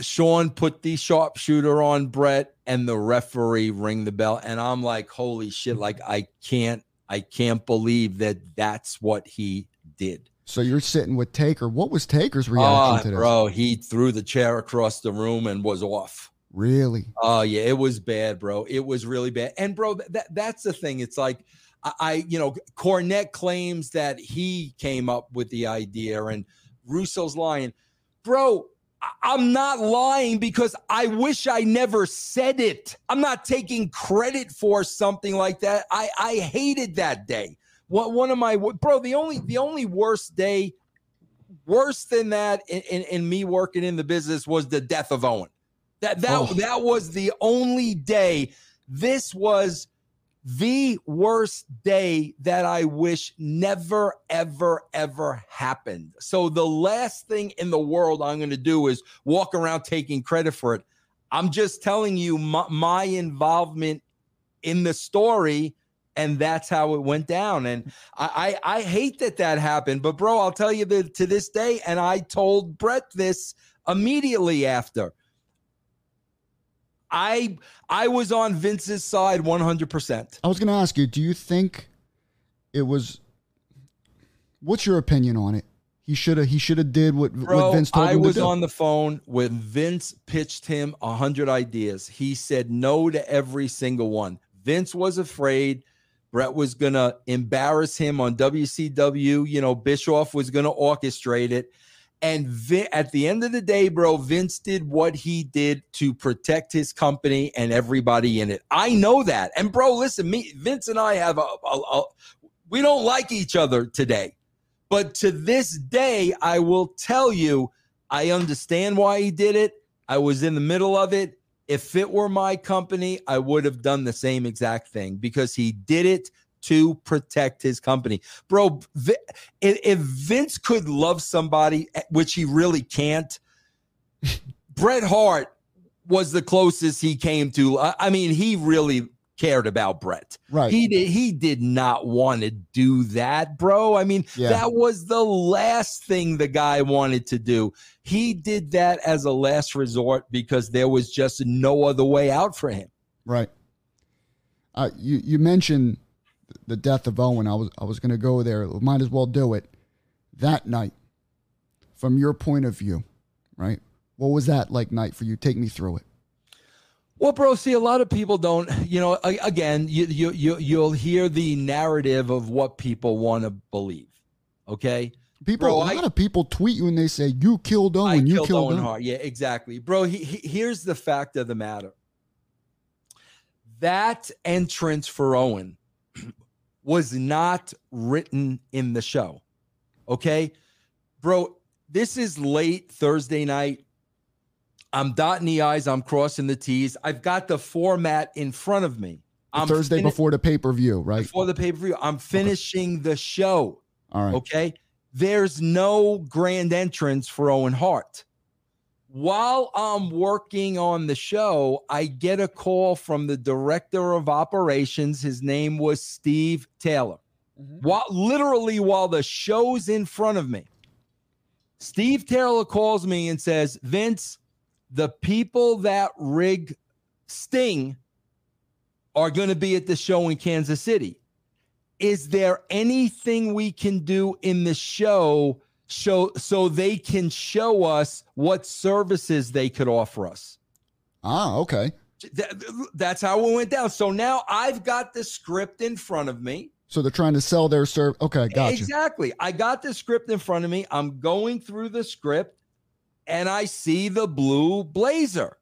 Shawn put the sharpshooter on Bret and the referee ring the bell. And I'm like, holy shit, like I can't, I can't believe that that's what he did. So you're sitting with Taker. What was Taker's ah, reaction oh, to this? Bro, he threw the chair across the room and was off. Really? Oh yeah, it was bad, bro. It was really bad. And bro, that that's the thing. It's like I, I you know, Cornette claims that he came up with the idea and Russo's lying. Bro, I'm not lying because I wish I never said it. I'm not taking credit for something like that. I I hated that day. What one of my bro, the only the only worst day, worse than that in, in, in me working in the business was the death of Owen. That that oh. that was the only day. This was the worst day that I wish never, ever, ever happened. So the last thing in the world I'm going to do is walk around taking credit for it. I'm just telling you my, my involvement in the story and that's how it went down. And I, I, I hate that that happened, but bro, I'll tell you that to this day, and I told Bret this immediately after. I I was on Vince's side 100%. I was going to ask you, do you think it was What's your opinion on it? He should have he should have did what, Bro, what Vince told I him to do. I was on the phone when Vince pitched him 100 ideas. He said no to every single one. Vince was afraid Bret was going to embarrass him on WCW, you know, Bischoff was going to orchestrate it. And Vin, at the end of the day, bro, Vince did what he did to protect his company and everybody in it. I know that. And bro, listen, me, Vince and I have a, a, a we don't like each other today. But to this day, I will tell you, I understand why he did it. I was in the middle of it. If it were my company, I would have done the same exact thing because he did it to protect his company. Bro, if Vince could love somebody, eh, which he really can't, Bret Hart was the closest he came to. I mean, he really cared about Bret. Right. He did he did not want to do that, bro. I mean, yeah. that was the last thing the guy wanted to do. He did that as a last resort because there was just no other way out for him. Right. Uh, you you mentioned the death of Owen. I was I was going to go there. Might as well do it. That night, from your point of view, right? What was that like night for you? Take me through it. Well, bro, see, a lot of people don't. You know, again, you you you you'll hear the narrative of what people want to believe. Okay. People, bro, a lot I, of people tweet you and they say you killed Owen. I you killed, killed Owen Hart. Yeah, exactly, bro. He, he, here's the fact of the matter. That entrance for Owen was not written in the show. Okay. Bro, this is late Thursday night. I'm dotting the I's, I'm crossing the T's. I've got the format in front of me. I'm Thursday fin- before the pay per view, right? Before the pay per view. I'm finishing okay. the show. All right. Okay. There's no grand entrance for Owen Hart while I'm working on the show, I get a call from the director of operations. His name was Steve Taylor. Mm-hmm. While literally while the show's in front of me, Steve Taylor calls me and says, Vince, the people that rig Sting are going to be at the show in Kansas City. Is there anything we can do in the show so so they can show us what services they could offer us. Ah, okay. That, that's how it went down. So now I've got the script in front of me. So they're trying to sell their serve. Okay, gotcha. Exactly. I got the script in front of me. I'm going through the script. And I see the blue blazer.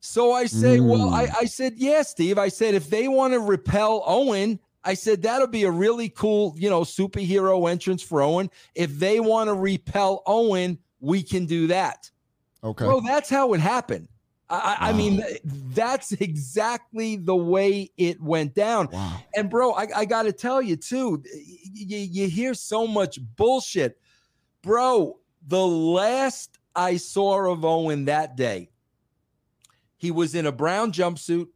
So I say, mm. well, I, I said, yeah, Steve. I said, if they want to repel Owen, I said that'll be a really cool, you know, superhero entrance for Owen. If they want to repel Owen, we can do that. Okay. Well, that's how it happened. I, wow. I, mean, that's exactly the way it went down. Wow. And bro, I, I got to tell you too, you, you hear so much bullshit, bro. The last I saw of Owen that day, he was in a brown jumpsuit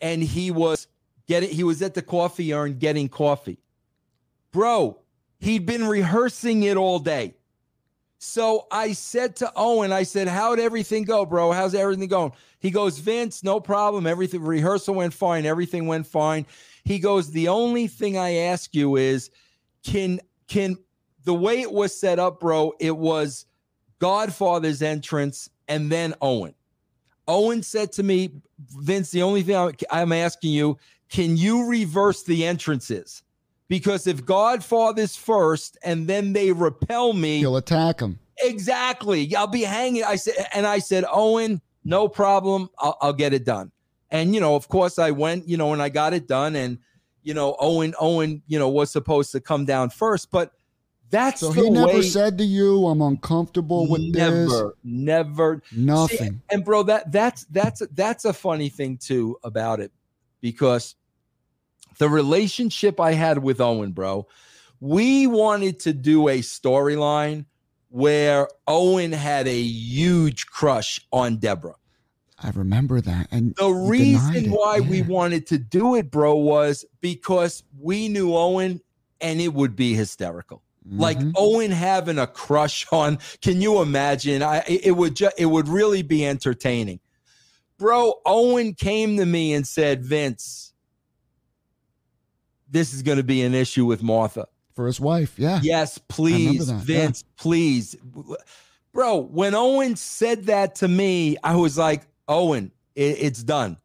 and he was getting he was at the coffee urn getting coffee. Bro, he'd been rehearsing it all day. So I said to Owen, I said, How'd everything go, bro? How's everything going? He goes, Vince, no problem. Everything rehearsal went fine. Everything went fine. He goes, The only thing I ask you is, can can the way it was set up, bro, it was Godfather's entrance and then Owen. Owen said to me, Vince, the only thing I'm asking you, can you reverse the entrances? Because if Godfather's first and then they repel me, you'll attack him. Exactly. I'll be hanging. I said, and I said, Owen, no problem. I'll, I'll get it done. And you know, of course, I went. You know, and I got it done. And you know, Owen, Owen, you know, was supposed to come down first, but that's so he never said to you, "I'm uncomfortable with never, this." Never, nothing. See, and bro, that that's that's that's a funny thing too about it, because the relationship I had with Owen, bro, we wanted to do a storyline where Owen had a huge crush on Debra. I remember that. And the reason why yeah. we wanted to do it, bro, was because we knew Owen and it would be hysterical. Mm-hmm. Like Owen having a crush on, can you imagine? I it would just it would really be entertaining. Bro, Owen came to me and said, Vince, this is going to be an issue with Martha. For his wife, yeah. Yes, please, Vince, yeah. please. Bro, when Owen said that to me, I was like, Owen, it, it's done.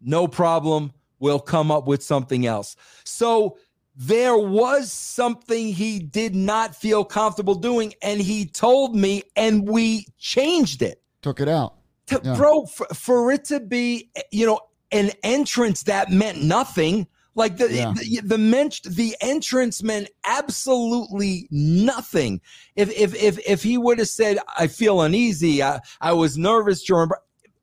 No problem. We'll come up with something else. So there was something he did not feel comfortable doing, and he told me, and we changed it. Took it out. To, yeah. Bro, for, for it to be, you know, an entrance that meant nothing. Like the yeah. the, the, the the entrance meant absolutely nothing. If if if if he would have said, "I feel uneasy," I, I was nervous during,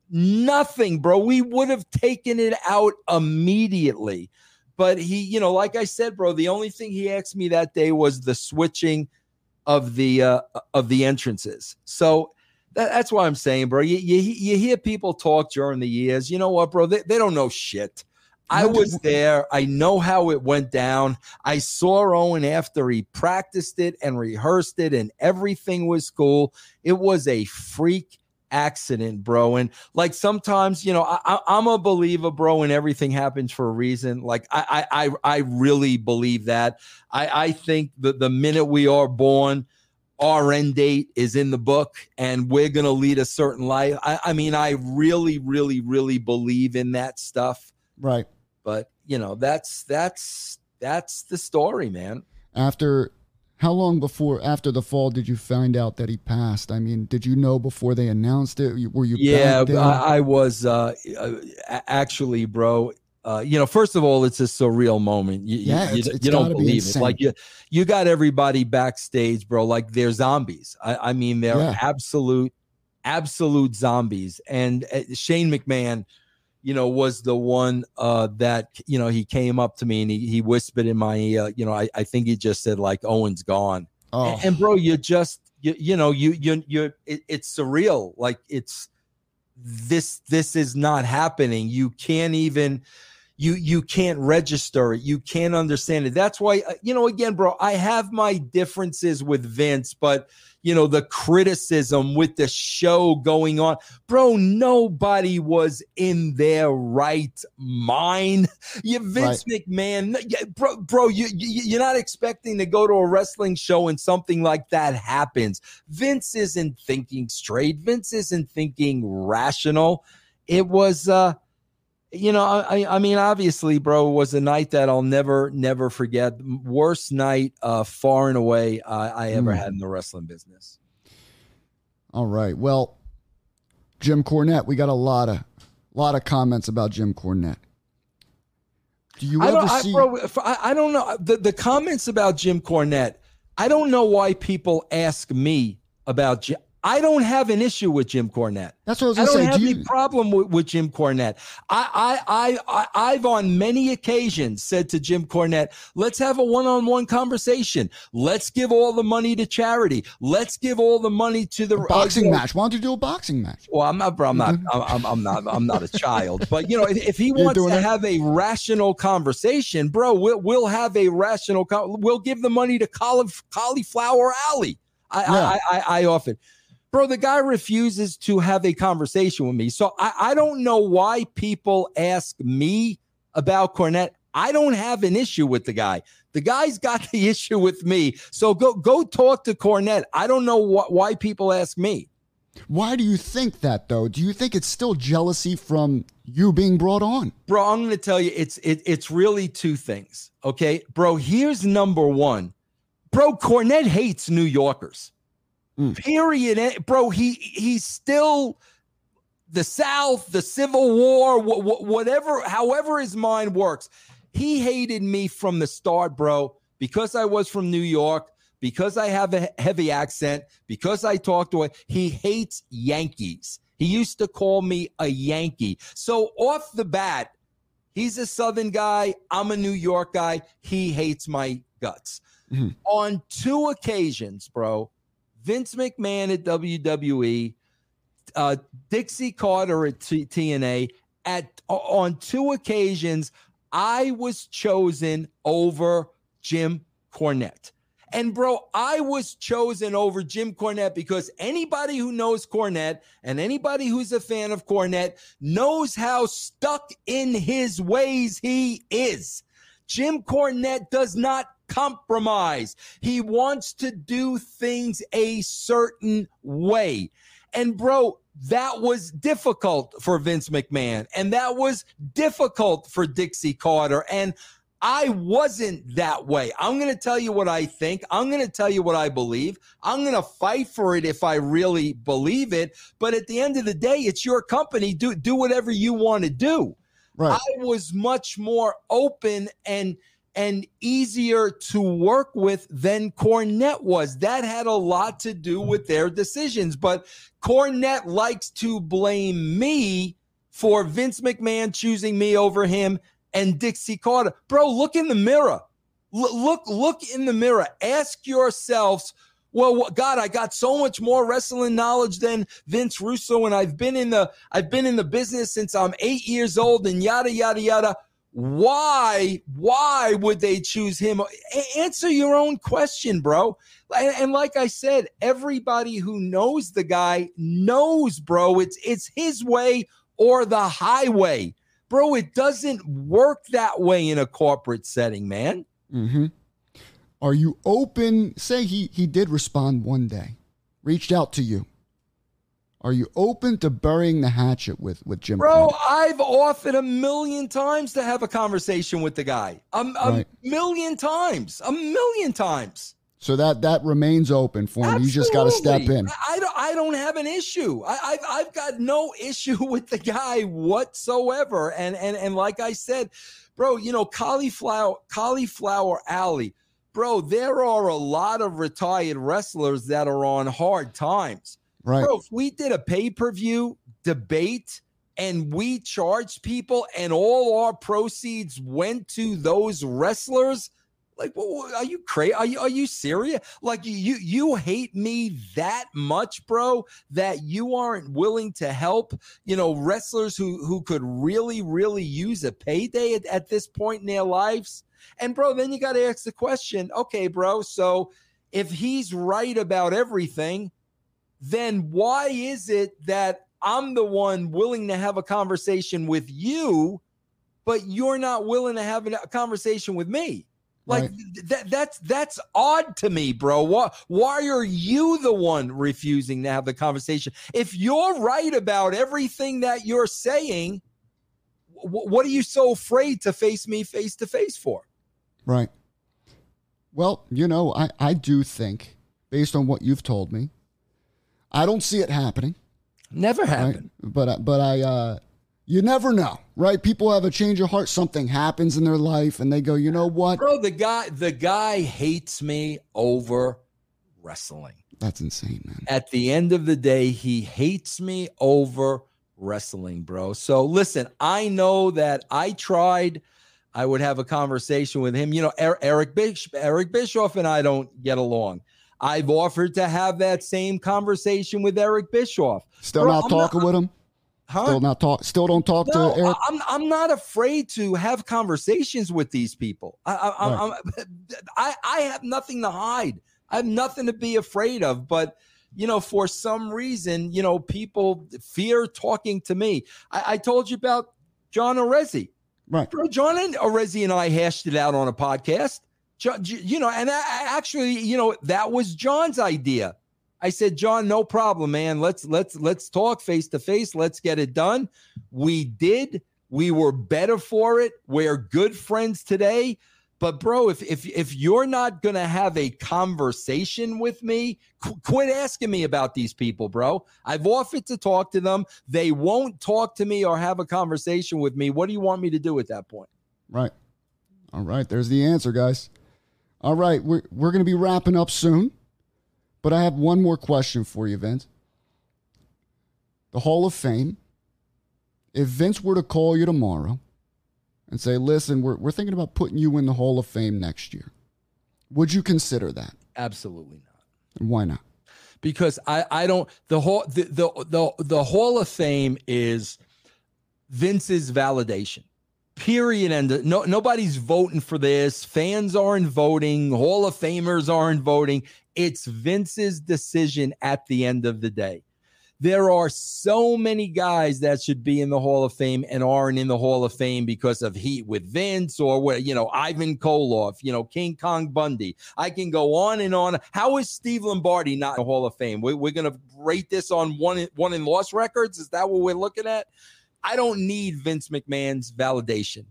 nothing, bro. We would have taken it out immediately. But he, you know, like I said, bro, the only thing he asked me that day was the switching of the uh, of the entrances. So that, that's why I'm saying, bro. You, you you hear people talk during the years. You know what, bro? They, they don't know shit. I was there. I know how it went down. I saw Owen after he practiced it and rehearsed it, and everything was cool. It was a freak accident, bro. And like sometimes, you know, I, am a believer, bro, and everything happens for a reason. Like I, I, I really believe that. I, I think that the minute we are born, our end date is in the book, and we're gonna lead a certain life. I, I mean, I really, really, really believe in that stuff. Right. But you know, that's that's that's the story, man. After how long before after the fall did you find out that he passed? I mean, did you know before they announced it? Were you? Yeah, I, I, was uh, uh, actually, bro. Uh, you know, first of all, it's a surreal moment. You, yeah, you, it's, it's you don't believe be it. Like you, you got everybody backstage, bro. Like they're zombies. I, I mean, they're yeah. absolute, absolute zombies. And uh, Shane McMahon you know, was the one uh, that you know he came up to me and he, he whispered in my uh, you know I, I think he just said like Owen's gone. Oh. And, and bro, you just you, you know you you you it, it's surreal. Like it's this this is not happening. You can't even you you can't register it. You can't understand it. That's why uh, you know again, bro. I have my differences with Vince, but you know, the criticism with the show going on. Bro, nobody was in their right mind. You Vince right. McMahon, bro, bro, you, you you're not expecting to go to a wrestling show and something like that happens. Vince isn't thinking straight. Vince isn't thinking rational. It was uh you know, I, I mean, obviously, bro, was a night that I'll never, never forget. Worst night, uh, far and away, uh, I ever mm. had in the wrestling business. All right. Well, Jim Cornette, we got a lot of lot of comments about Jim Cornette. Do you I ever I, see? bro, I, I don't know the, the comments about Jim Cornette. I don't know why people ask me about Jim. I don't have an issue with Jim Cornette. That's what I was I gonna say. I don't have Do any you? problem with, with Jim Cornette. I, I, I, I, I've on many occasions said to Jim Cornette, let's have a one-on-one conversation. Let's give all the money to charity. Let's give all the money to the A boxing uh, match. Why don't you do a boxing match? Well, I'm not, bro. I'm not. I'm, I'm, not. I'm not a child. But you know, if, if he wants to it? have a rational conversation, bro, we'll we'll have a rational. Con- we'll give the money to cauliflower alley. I, Yeah. I, I I often, bro. The guy refuses to have a conversation with me, so I I don't know why people ask me about Cornette. I don't have an issue with the guy. The guy's got the issue with me. So go go talk to Cornette. I don't know wh- why people ask me. Why do you think that though? Do you think it's still jealousy from you being brought on? bro i'm gonna tell you it's it, it's really two things okay bro here's number one bro cornette hates new yorkers Mm. period. Eh, bro he he's still the south the civil war wh- wh- whatever however his mind works he hated me from the start bro. Because i was from new york because i have a heavy accent because i talk to he hates yankees. He used to call me a yankee. So off the bat he's a southern guy i'm a new york guy he hates my guts. Mhm. on two occasions bro vince mcmahon at wwe uh, Dixie Carter at T- TNA. At on two occasions, I was chosen over Jim Cornette. And bro, I was chosen over Jim Cornette because anybody who knows Cornette and anybody who's a fan of Cornette knows how stuck in his ways he is. Jim Cornette does not compromise. He wants to do things a certain way. And bro, that was difficult for Vince McMahon and that was difficult for Dixie Carter. And I wasn't that way. I'm going to tell you what I think. I'm going to tell you what I believe. I'm going to fight for it if I really believe it. But at the end of the day, it's your company. Do do whatever you want to do. Right. I was much more open and and easier to work with than Cornette was. That had a lot to do with their decisions. But Cornette likes to blame me for Vince McMahon choosing me over him and Dixie Carter. Bro, look in the mirror. L- look, look in the mirror. Ask yourselves, well, God, I got so much more wrestling knowledge than Vince Russo, and I've been in the I've been in the business since I'm eight years old, and yada yada yada. Why, why would they choose him? A- answer your own question, bro. And, and like I said, everybody who knows the guy knows, bro. It's it's his way or the highway, bro. It doesn't work that way in a corporate setting, man. Mm-hmm. Are you open? Say he he did respond one day, reached out to you. Are you open to burying the hatchet with with Jim? Bro? I've offered a million times to have a conversation with the guy. A, a Right. million times. A million times. So that that remains open for him. You just got to step in. I, I don't. I don't have an issue. I, I've I've got no issue with the guy whatsoever. And and and like I said, bro, you know, cauliflower cauliflower alley, bro. There are a lot of retired wrestlers that are on hard times. Right. Bro, if we did a pay per view debate and we charged people and all our proceeds went to those wrestlers, like, are you crazy? Are you are you serious? Like, you you hate me that much, bro, that you aren't willing to help, you know, wrestlers who who could really really use a payday at, at this point in their lives. And bro, then you got to ask the question, okay, bro, so if he's right about everything then why is it that I'm the one willing to have a conversation with you, but you're not willing to have a conversation with me? Like Right. th- that that's that's odd to me, bro. Why why are you the one refusing to have the conversation? If you're right about everything that you're saying, wh- what are you so afraid to face me face to face for? Right. Well, you know, I, I do think, based on what you've told me, I don't see it happening. Never happened. Right? But but I uh, you never know, right? People have a change of heart. Something happens in their life, and they go, you know what, bro? The guy the guy hates me over wrestling. That's insane, man. At the end of the day, he hates me over wrestling, bro. So listen, I know that I tried. I would have a conversation with him. You know, Eric Bish, Eric Bischoff and I don't get along. I've offered to have that same conversation with Eric Bischoff. Still bro, not I'm talking not, with him. Huh? Still not talk. Still don't talk no, to Eric. I'm I'm not afraid to have conversations with these people. I I, right. I I have nothing to hide. I have nothing to be afraid of. But you know, for some reason, you know, people fear talking to me. I, I told you about John Arezzi. Right. Bro, John and Arezzi and I hashed it out on a podcast. You know, and I, actually, you know, that was John's idea. I said, John, no problem, man. Let's let's let's talk face to face. Let's get it done. We did. We were better for it. We're good friends today. But bro, if if if you're not gonna have a conversation with me, qu- quit asking me about these people, bro. I've offered to talk to them. They won't talk to me or have a conversation with me. What do you want me to do at that point? Right. All right. There's the answer, guys. All right, we're we're gonna be wrapping up soon, but I have one more question for you, Vince. The Hall of Fame. If Vince were to call you tomorrow and say, listen, we're, we're thinking about putting you in the Hall of Fame next year. Would you consider that? Absolutely not. And why not? Because I, I don't the whole the, the the the Hall of Fame is Vince's validation. Period. And no nobody's voting for this. Fans aren't voting. Hall of Famers aren't voting. It's Vince's decision at the end of the day. There are so many guys that should be in the Hall of Fame and aren't in the Hall of Fame because of heat with Vince or what, you know, Ivan Koloff, you know, King Kong Bundy. I can go on and on. How is Steve Lombardi not in the Hall of Fame? We, we're going to rate this on one, one in loss records. Is that what we're looking at? I don't need Vince McMahon's validation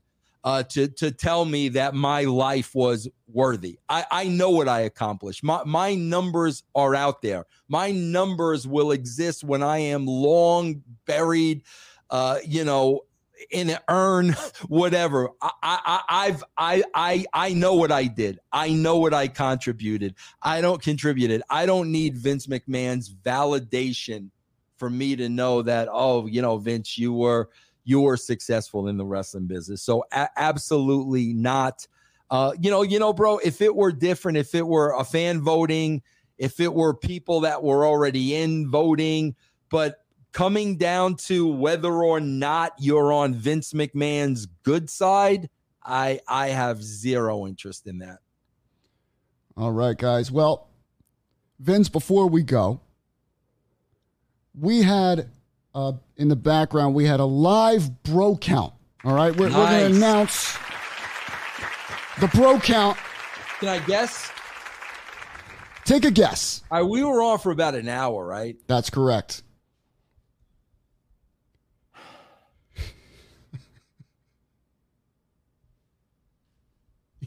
uh, to to tell me that my life was worthy. I, I know what I accomplished. My my numbers are out there. My numbers will exist when I am long buried. Uh, you know, in an urn, whatever. I, I, I've, I, I, I know what I did. I know what I contributed. I don't contributed. I don't need Vince McMahon's validation for me to know that. Oh, you know, Vince, you were you were successful in the wrestling business. So a- absolutely not. Uh, you know, you know, bro, if it were different, if it were a fan voting, if it were people that were already in voting, but coming down to whether or not you're on Vince McMahon's good side, I I have zero interest in that. All right, guys. Well, Vince, before we go, we had uh, in the background, we had a live bro count. All right, we're, nice. we're going to announce the bro count. Can I guess? Take a guess. All right, we were on for about an hour, right? That's correct.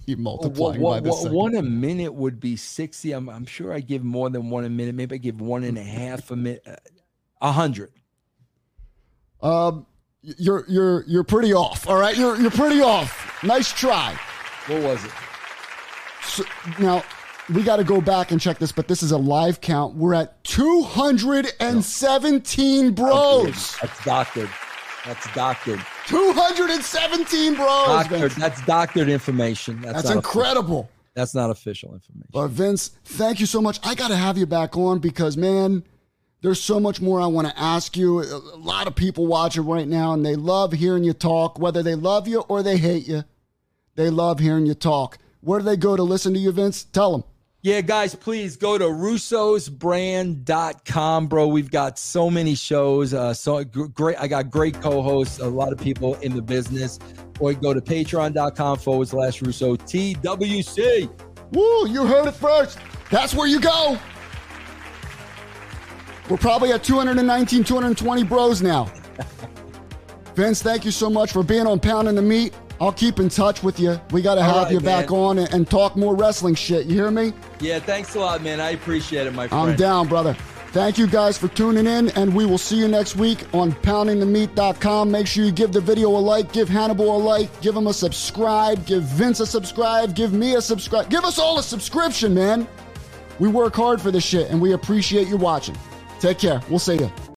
You multiplying well, by the One a minute would be 60. I'm, I'm sure I give more than one a minute. Maybe I give one and a half a minute. A hundred. Um, you're you're you're pretty off. All right, you're you're pretty off. Nice try. What was it? So, now we got to go back and check this, but this is a live count. We're at 217 bros. That's doctored. That's doctored. 217 bros. Doctored. That's doctored information. That's, That's incredible. Official. That's not official information. But Vince, thank you so much. I got to have you back on because, man, there's so much more I want to ask you. A lot of people watching right now, and they love hearing you talk, whether they love you or they hate you. They love hearing you talk. Where do they go to listen to you, Vince? Tell them. Yeah, guys, please go to russosbrand.com, bro. We've got so many shows. Uh, so great. I got great co-hosts, a lot of people in the business. Or go to patreon.com forward slash Russo TWC. Woo, you heard it first. That's where you go. We're probably at 219, 220 bros now. Vince, thank you so much for being on Pounding the Meat. I'll keep in touch with you. We got to have right, you man. back on and, and, talk more wrestling shit. You hear me? Yeah, thanks a lot, man. I appreciate it, my friend. I'm down, brother. Thank you guys for tuning in, and we will see you next week on poundingthemeat.com. Make sure you give the video a like, give Hannibal a like, give him a subscribe, give Vince a subscribe, give me a subscribe. Give us all a subscription, man. We work hard for this shit, and we appreciate you watching. Take care. We'll see you.